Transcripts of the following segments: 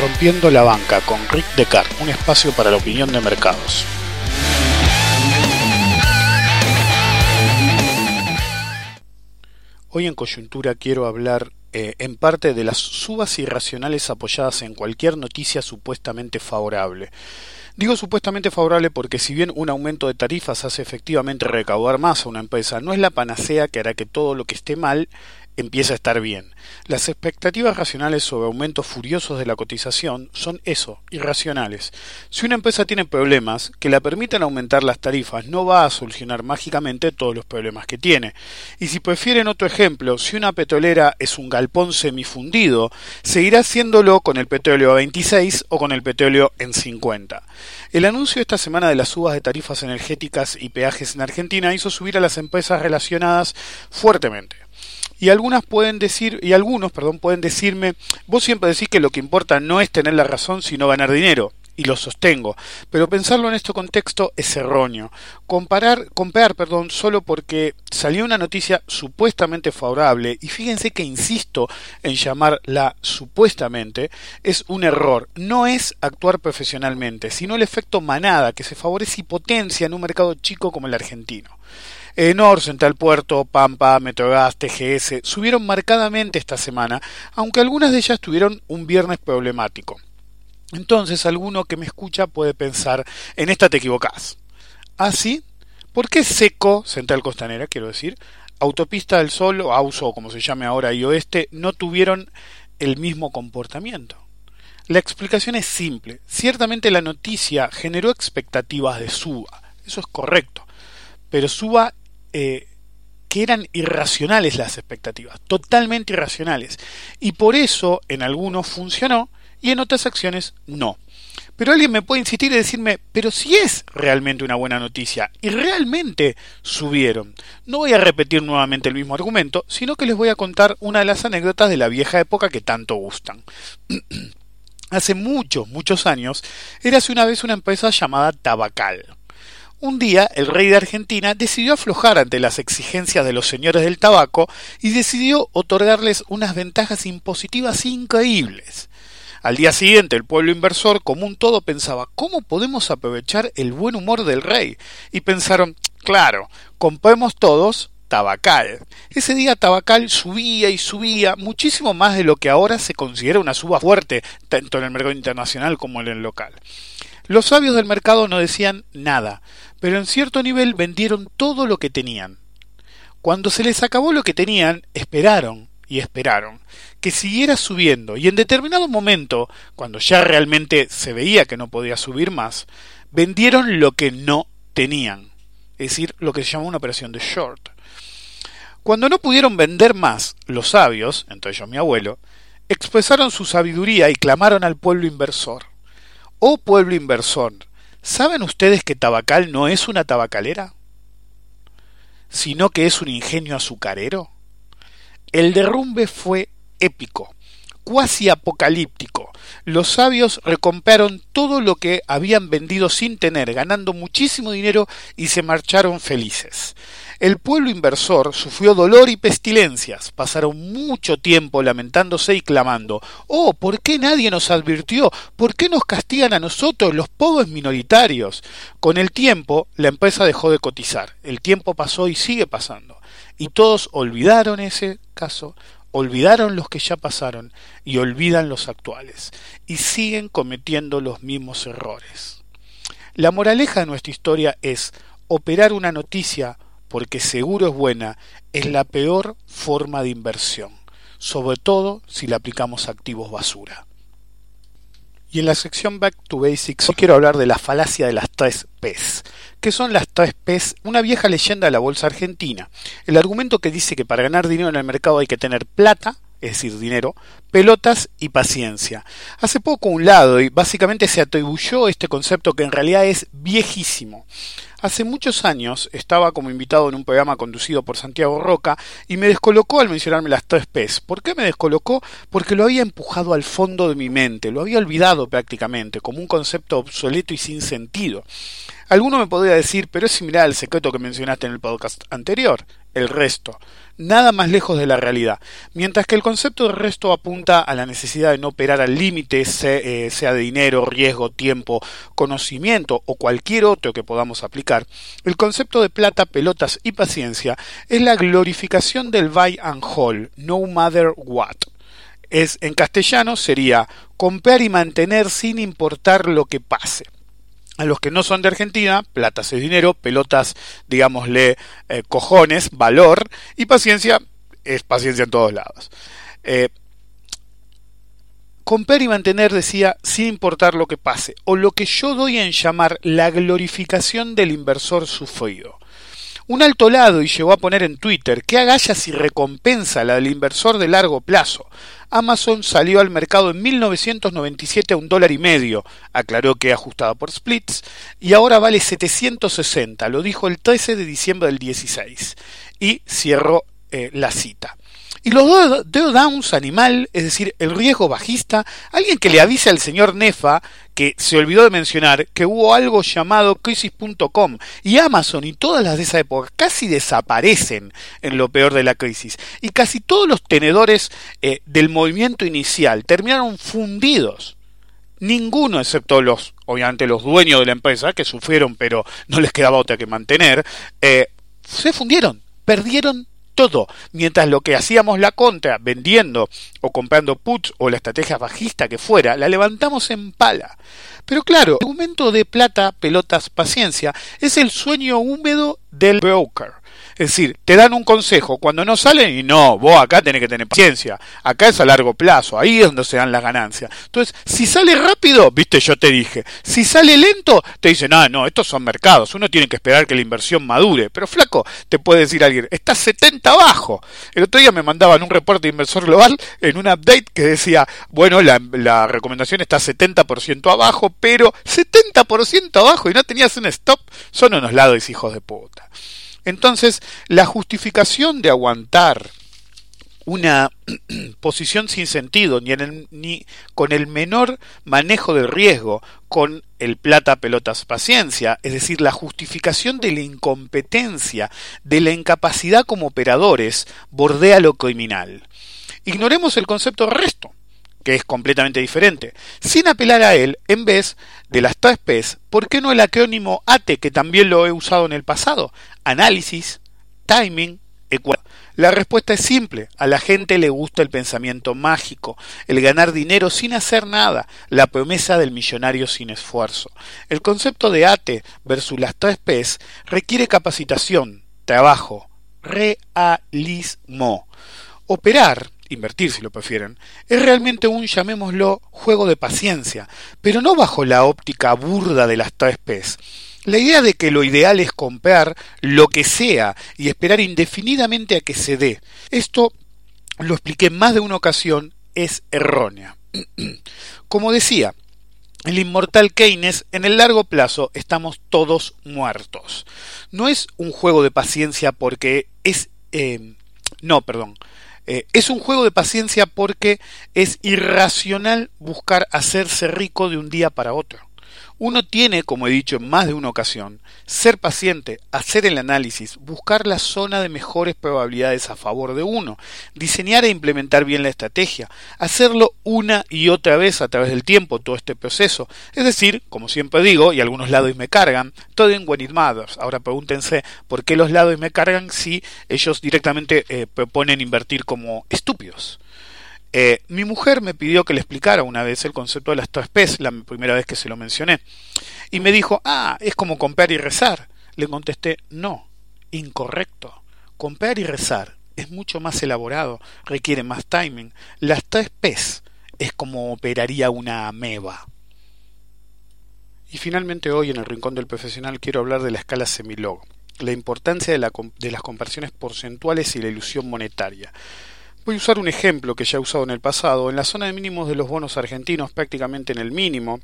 Rompiendo la banca con Rick Descartes, un espacio para la opinión de mercados. Hoy en coyuntura quiero hablar eh, en parte de las subas irracionales apoyadas en cualquier noticia supuestamente favorable. Digo supuestamente favorable porque si bien un aumento de tarifas hace efectivamente recaudar más a una empresa, no es la panacea que hará que todo lo que esté mal empieza a estar bien. Las expectativas racionales sobre aumentos furiosos de la cotización son eso, irracionales. Si una empresa tiene problemas que la permitan aumentar las tarifas, no va a solucionar mágicamente todos los problemas que tiene. Y si prefieren otro ejemplo, si una petrolera es un galpón semifundido, seguirá haciéndolo con el petróleo a 26 o con el petróleo en 50. El anuncio esta semana de las subas de tarifas energéticas y peajes en Argentina hizo subir a las empresas relacionadas fuertemente y algunas pueden decir y algunos, perdón, pueden decirme, vos siempre decís que lo que importa no es tener la razón sino ganar dinero y lo sostengo, pero pensarlo en este contexto es erróneo. Comparar, comparar, perdón, solo porque salió una noticia supuestamente favorable, y fíjense que insisto en llamarla supuestamente, es un error. No es actuar profesionalmente, sino el efecto manada que se favorece y potencia en un mercado chico como el argentino. Enor, Central Puerto, Pampa, Metrogas, TGS subieron marcadamente esta semana, aunque algunas de ellas tuvieron un viernes problemático. Entonces, alguno que me escucha puede pensar, en esta te equivocás. ¿Ah, sí? ¿Por qué Seco, Central Costanera, quiero decir, Autopista del Sol, o AUSO, como se llame ahora, y Oeste, no tuvieron el mismo comportamiento? La explicación es simple. Ciertamente la noticia generó expectativas de suba. Eso es correcto. Pero suba eh, que eran irracionales las expectativas, totalmente irracionales. Y por eso en algunos funcionó y en otras acciones no. Pero alguien me puede insistir y decirme, pero si es realmente una buena noticia y realmente subieron. No voy a repetir nuevamente el mismo argumento, sino que les voy a contar una de las anécdotas de la vieja época que tanto gustan. Hace muchos, muchos años, érase una vez una empresa llamada Tabacal. Un día el rey de Argentina decidió aflojar ante las exigencias de los señores del tabaco y decidió otorgarles unas ventajas impositivas increíbles. Al día siguiente el pueblo inversor común todo pensaba ¿cómo podemos aprovechar el buen humor del rey? Y pensaron claro, compremos todos Tabacal. Ese día Tabacal subía y subía muchísimo más de lo que ahora se considera una suba fuerte, tanto en el mercado internacional como en el local. Los sabios del mercado no decían nada, pero en cierto nivel vendieron todo lo que tenían. Cuando se les acabó lo que tenían, esperaron y esperaron que siguiera subiendo y en determinado momento, cuando ya realmente se veía que no podía subir más, vendieron lo que no tenían, es decir, lo que se llama una operación de short. Cuando no pudieron vender más, los sabios, entre ellos mi abuelo, expresaron su sabiduría y clamaron al pueblo inversor. Oh pueblo inversor, ¿saben ustedes que Tabacal no es una tabacalera? sino que es un ingenio azucarero? El derrumbe fue épico, cuasi apocalíptico. Los sabios recompraron todo lo que habían vendido sin tener, ganando muchísimo dinero y se marcharon felices. El pueblo inversor sufrió dolor y pestilencias, pasaron mucho tiempo lamentándose y clamando Oh, ¿por qué nadie nos advirtió? ¿Por qué nos castigan a nosotros, los pobres minoritarios? Con el tiempo, la empresa dejó de cotizar. El tiempo pasó y sigue pasando. Y todos olvidaron ese caso, olvidaron los que ya pasaron y olvidan los actuales. Y siguen cometiendo los mismos errores. La moraleja de nuestra historia es operar una noticia porque seguro es buena, es la peor forma de inversión, sobre todo si le aplicamos activos basura. Y en la sección Back to Basics hoy quiero hablar de la falacia de las tres P's. ¿Qué son las tres P's? Una vieja leyenda de la bolsa argentina. El argumento que dice que para ganar dinero en el mercado hay que tener plata, es decir, dinero, pelotas y paciencia. Hace poco un lado y básicamente se atribuyó este concepto que en realidad es viejísimo. Hace muchos años estaba como invitado en un programa conducido por Santiago Roca y me descolocó al mencionarme las tres P's. ¿Por qué me descolocó? Porque lo había empujado al fondo de mi mente, lo había olvidado prácticamente, como un concepto obsoleto y sin sentido. Alguno me podría decir, pero es similar al secreto que mencionaste en el podcast anterior, el resto. Nada más lejos de la realidad. Mientras que el concepto de resto apunta a la necesidad de no operar al límite, eh, sea de dinero, riesgo, tiempo, conocimiento o cualquier otro que podamos aplicar, el concepto de plata, pelotas y paciencia es la glorificación del buy and hold, no matter what. Es, en castellano sería comprar y mantener sin importar lo que pase a los que no son de Argentina, platas es dinero, pelotas, digámosle, eh, cojones, valor, y paciencia es paciencia en todos lados. Eh, y mantener, decía, sin importar lo que pase, o lo que yo doy en llamar la glorificación del inversor sufrido un alto lado y llegó a poner en Twitter que agallas y recompensa la del inversor de largo plazo. Amazon salió al mercado en 1997 a un dólar y medio, aclaró que ajustada por splits, y ahora vale 760, lo dijo el 13 de diciembre del 16. Y cierro eh, la cita. Y los downs animal, es decir, el riesgo bajista, alguien que le avise al señor Nefa que se olvidó de mencionar que hubo algo llamado crisis.com y Amazon y todas las de esa época casi desaparecen en lo peor de la crisis y casi todos los tenedores eh, del movimiento inicial terminaron fundidos. Ninguno, excepto los, obviamente los dueños de la empresa, que sufrieron pero no les quedaba otra que mantener, eh, se fundieron, perdieron todo, mientras lo que hacíamos la contra, vendiendo o comprando puts o la estrategia bajista que fuera, la levantamos en pala. Pero claro, el argumento de plata, pelotas, paciencia es el sueño húmedo del broker. Es decir, te dan un consejo cuando no salen y no, vos acá tenés que tener paciencia. Acá es a largo plazo, ahí es donde se dan las ganancias. Entonces, si sale rápido, viste, yo te dije. Si sale lento, te dicen, ah, no, estos son mercados. Uno tiene que esperar que la inversión madure. Pero flaco, te puede decir alguien, está 70 abajo. El otro día me mandaban un reporte de inversor global en un update que decía, bueno, la, recomendación está 70% abajo, pero 70% abajo y no tenías un stop. Son unos lados hijos de puta. Entonces, la justificación de aguantar una posición sin sentido, ni, ni, con el menor manejo del riesgo, con el plata pelotas paciencia, es decir, la justificación de la incompetencia, de la incapacidad como operadores, bordea lo criminal. Ignoremos el concepto resto que es completamente diferente. Sin apelar a él, en vez de las tres P's, ¿por qué no el acrónimo ATE, que también lo he usado en el pasado? Análisis, timing, ecuación. La respuesta es simple, a la gente le gusta el pensamiento mágico, el ganar dinero sin hacer nada, la promesa del millonario sin esfuerzo. El concepto de ATE versus las tres P's requiere capacitación, trabajo, realismo. Operar invertir si lo prefieren, es realmente un, llamémoslo, juego de paciencia, pero no bajo la óptica burda de las tres P's. La idea de que lo ideal es comprar lo que sea y esperar indefinidamente a que se dé. Esto lo expliqué en más de una ocasión, es errónea. Como decía, el inmortal Keynes, en el largo plazo estamos todos muertos. No es un juego de paciencia porque es... Eh, no, perdón. Eh, es un juego de paciencia porque es irracional buscar hacerse rico de un día para otro. Uno tiene, como he dicho en más de una ocasión, ser paciente, hacer el análisis, buscar la zona de mejores probabilidades a favor de uno, diseñar e implementar bien la estrategia, hacerlo una y otra vez a través del tiempo todo este proceso. Es decir, como siempre digo, y algunos lados me cargan, todo en when it. Ahora pregúntense por qué los lados me cargan si ellos directamente eh, proponen invertir como estúpidos. Eh, mi mujer me pidió que le explicara una vez el concepto de las tres P's, la primera vez que se lo mencioné, y me dijo, ah, es como comprar y rezar. Le contesté, no, incorrecto. Comprar y rezar es mucho más elaborado, requiere más timing. Las tres P's es como operaría una ameba. Y finalmente hoy en el Rincón del Profesional quiero hablar de la escala semilog, la importancia de, de las comparaciones porcentuales y la ilusión monetaria. Voy a usar un ejemplo que ya he usado en el pasado. En la zona de mínimos de los bonos argentinos, prácticamente en el mínimo,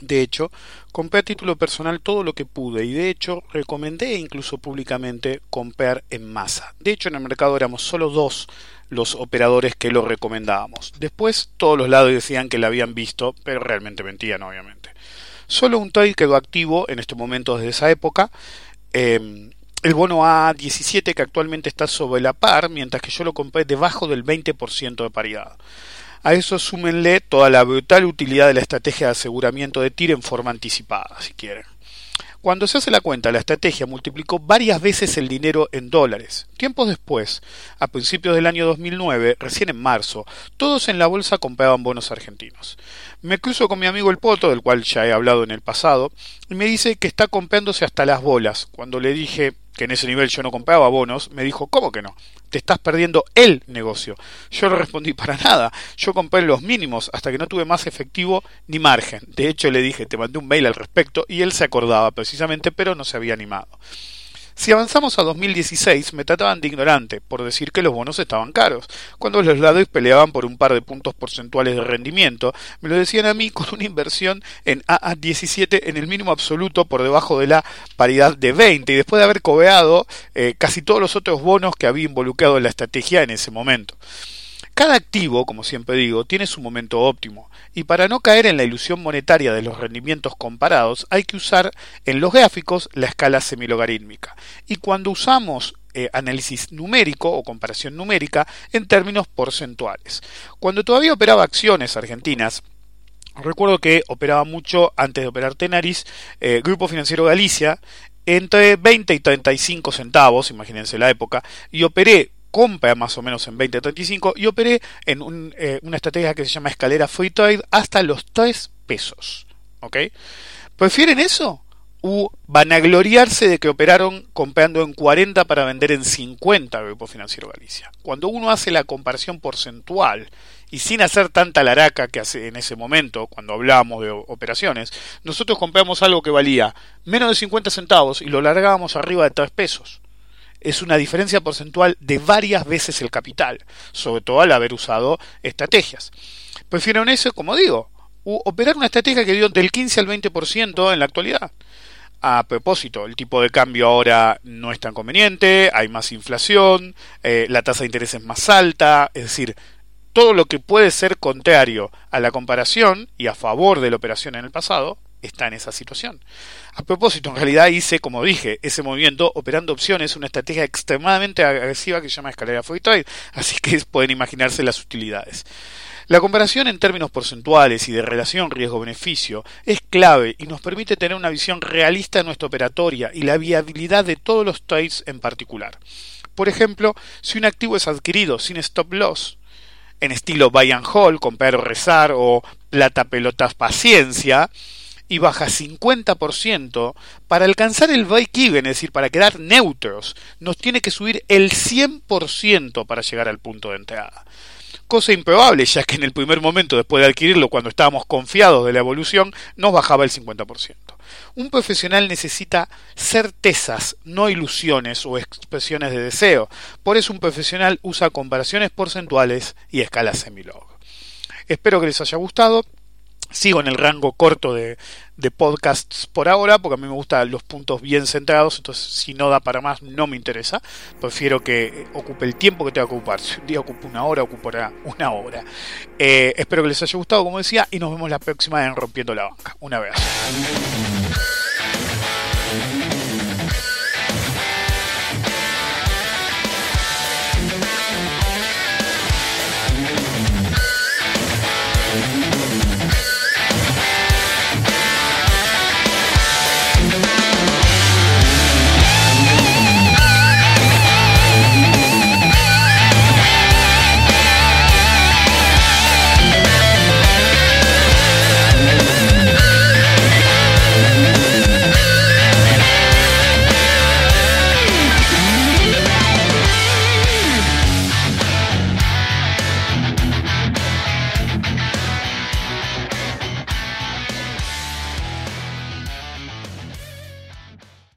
de hecho, compré a título personal todo lo que pude y de hecho recomendé incluso públicamente comprar en masa. De hecho, en el mercado éramos solo dos los operadores que lo recomendábamos. Después todos los lados decían que lo habían visto, pero realmente mentían, obviamente. Solo un trade quedó activo en este momento desde esa época. Em, el bono A17 que actualmente está sobre la par, mientras que yo lo compré debajo del 20% de paridad. A eso súmenle toda la brutal utilidad de la estrategia de aseguramiento de TIR en forma anticipada, si quieren. Cuando se hace la cuenta, la estrategia multiplicó varias veces el dinero en dólares. Tiempos después, a principios del año 2009, recién en marzo, todos en la bolsa compraban bonos argentinos. Me cruzo con mi amigo el Poto, del cual ya he hablado en el pasado, y me dice que está comprándose hasta las bolas. Cuando le dije que en ese nivel yo no compraba bonos, me dijo, ¿cómo que no? Te estás perdiendo el negocio. Yo le respondí, para nada. Yo compré los mínimos hasta que no tuve más efectivo ni margen. De hecho, le dije, te mandé un mail al respecto y él se acordaba precisamente, pero no se había animado. Si avanzamos a 2016, me trataban de ignorante por decir que los bonos estaban caros. Cuando los lados peleaban por un par de puntos porcentuales de rendimiento, me lo decían a mí con una inversión en AA17 en el mínimo absoluto por debajo de la paridad de 20 y después de haber cobeado eh, casi todos los otros bonos que había involucrado en la estrategia en ese momento. Cada activo, como siempre digo, tiene su momento óptimo, y para no caer en la ilusión monetaria de los rendimientos comparados, hay que usar en los gráficos la escala semilogarítmica. Y cuando usamos eh, análisis numérico o comparación numérica en términos porcentuales. Cuando todavía operaba acciones argentinas, recuerdo que operaba mucho antes de operar Tenaris, eh, Grupo Financiero Galicia, entre 20 y 35 centavos, imagínense la época, y operé compra más o menos en 20.35 y operé en eh, una estrategia que se llama escalera free trade hasta los 3 pesos. ¿Ok? ¿Prefieren eso? ¿U van a gloriarse de que operaron comprando en 40 para vender en 50 Grupo Financiero Galicia? Cuando uno hace la comparación porcentual y sin hacer tanta laraca que hace en ese momento, cuando hablábamos de operaciones, nosotros compramos algo que valía menos de 50 centavos y lo largábamos arriba de 3 pesos es una diferencia porcentual de varias veces el capital, sobre todo al haber usado estrategias. Prefieren eso, como digo, operar una estrategia que dio del 15 al 20% en la actualidad. A propósito, el tipo de cambio ahora no es tan conveniente, hay más inflación, eh, la tasa de interés es más alta, es decir, todo lo que puede ser contrario a la comparación y a favor de la operación en el pasado está en esa situación. A propósito, en realidad hice, como dije, ese movimiento operando opciones, una estrategia extremadamente agresiva que se llama escalera free trade, así que pueden imaginarse las utilidades. La comparación en términos porcentuales y de relación riesgo-beneficio es clave y nos permite tener una visión realista de nuestra operatoria y la viabilidad de todos los trades en particular. Por ejemplo, si un activo es adquirido sin stop loss, en estilo buy and hold, comprar o rezar o plata pelotas paciencia, y baja 50%, para alcanzar el break-even, es decir, para quedar neutros, nos tiene que subir el 100% para llegar al punto de entrada. Cosa improbable, ya que en el primer momento después de adquirirlo, cuando estábamos confiados de la evolución, nos bajaba el 50%. Un profesional necesita certezas, no ilusiones o expresiones de deseo. Por eso un profesional usa comparaciones porcentuales y escalas semilog. Espero que les haya gustado sigo en el rango corto de, de, podcasts por ahora, porque a mí me gustan los puntos bien centrados, entonces si no da para más no me interesa, prefiero que ocupe el tiempo que tenga que ocupar, si un día ocupa una hora, ocupará una hora. Eh, espero que les haya gustado, como decía, y nos vemos la próxima en Rompiendo la Banca. Un abrazo.